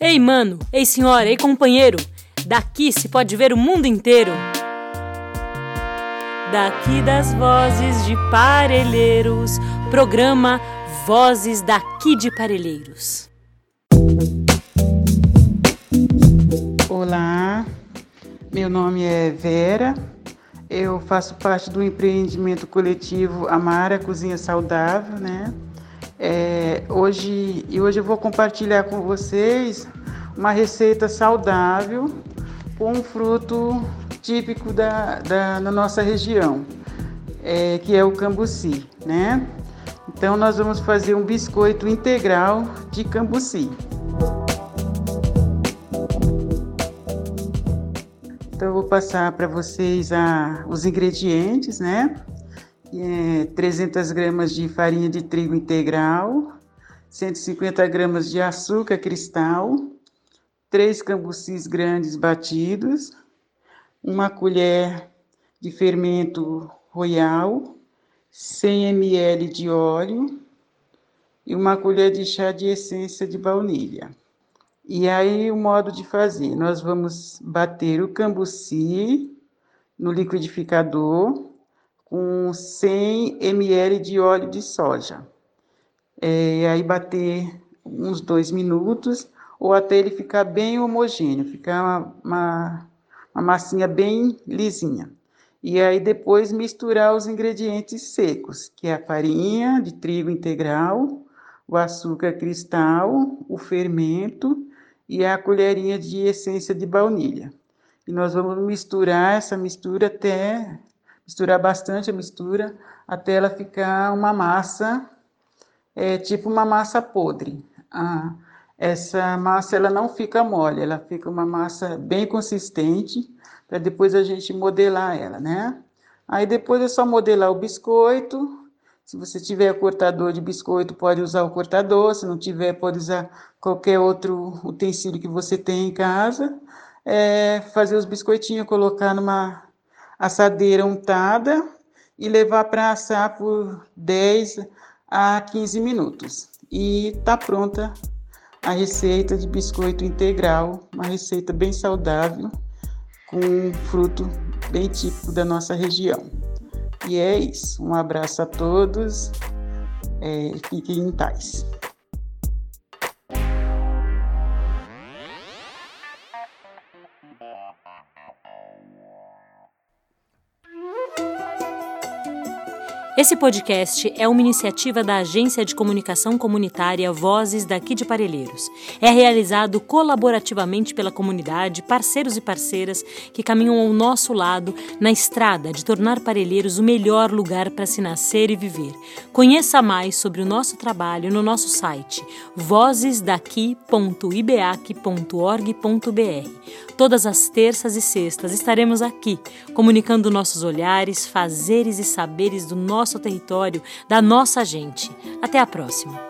Ei, mano, ei, senhora, ei, companheiro, daqui se pode ver o mundo inteiro. Daqui das vozes de Parelheiros, programa Vozes daqui de Parelheiros. Olá, meu nome é Vera, eu faço parte do empreendimento coletivo Amara Cozinha Saudável, né? É, hoje, e hoje eu vou compartilhar com vocês uma receita saudável com um fruto típico da, da, da nossa região, é, que é o cambuci, né? Então nós vamos fazer um biscoito integral de cambuci. Então eu vou passar para vocês a, os ingredientes, né? É, 300 gramas de farinha de trigo integral, 150 gramas de açúcar cristal, três cambucis grandes batidos, uma colher de fermento royal, 100 ml de óleo e uma colher de chá de essência de baunilha. E aí o modo de fazer, nós vamos bater o cambuci no liquidificador com 100 ml de óleo de soja. É, e aí bater uns dois minutos ou até ele ficar bem homogêneo, ficar uma, uma, uma massinha bem lisinha. E aí depois misturar os ingredientes secos, que é a farinha de trigo integral, o açúcar cristal, o fermento e a colherinha de essência de baunilha. E nós vamos misturar essa mistura até misturar bastante a mistura até ela ficar uma massa é, tipo uma massa podre. Ah, essa massa ela não fica mole, ela fica uma massa bem consistente para depois a gente modelar ela, né? Aí depois é só modelar o biscoito, se você tiver cortador de biscoito, pode usar o cortador. Se não tiver, pode usar qualquer outro utensílio que você tem em casa. É, fazer os biscoitinhos, colocar numa assadeira untada e levar para assar por 10 a 15 minutos. E tá pronta a receita de biscoito integral, uma receita bem saudável, com um fruto bem típico da nossa região. E é isso. Um abraço a todos. É, fiquem em paz. Esse podcast é uma iniciativa da Agência de Comunicação Comunitária Vozes daqui de Parelheiros. É realizado colaborativamente pela comunidade, parceiros e parceiras que caminham ao nosso lado na estrada de tornar Parelheiros o melhor lugar para se nascer e viver. Conheça mais sobre o nosso trabalho no nosso site vozesdaqui.ibeac.org.br. Todas as terças e sextas estaremos aqui, comunicando nossos olhares, fazeres e saberes do nosso território, da nossa gente. Até a próxima!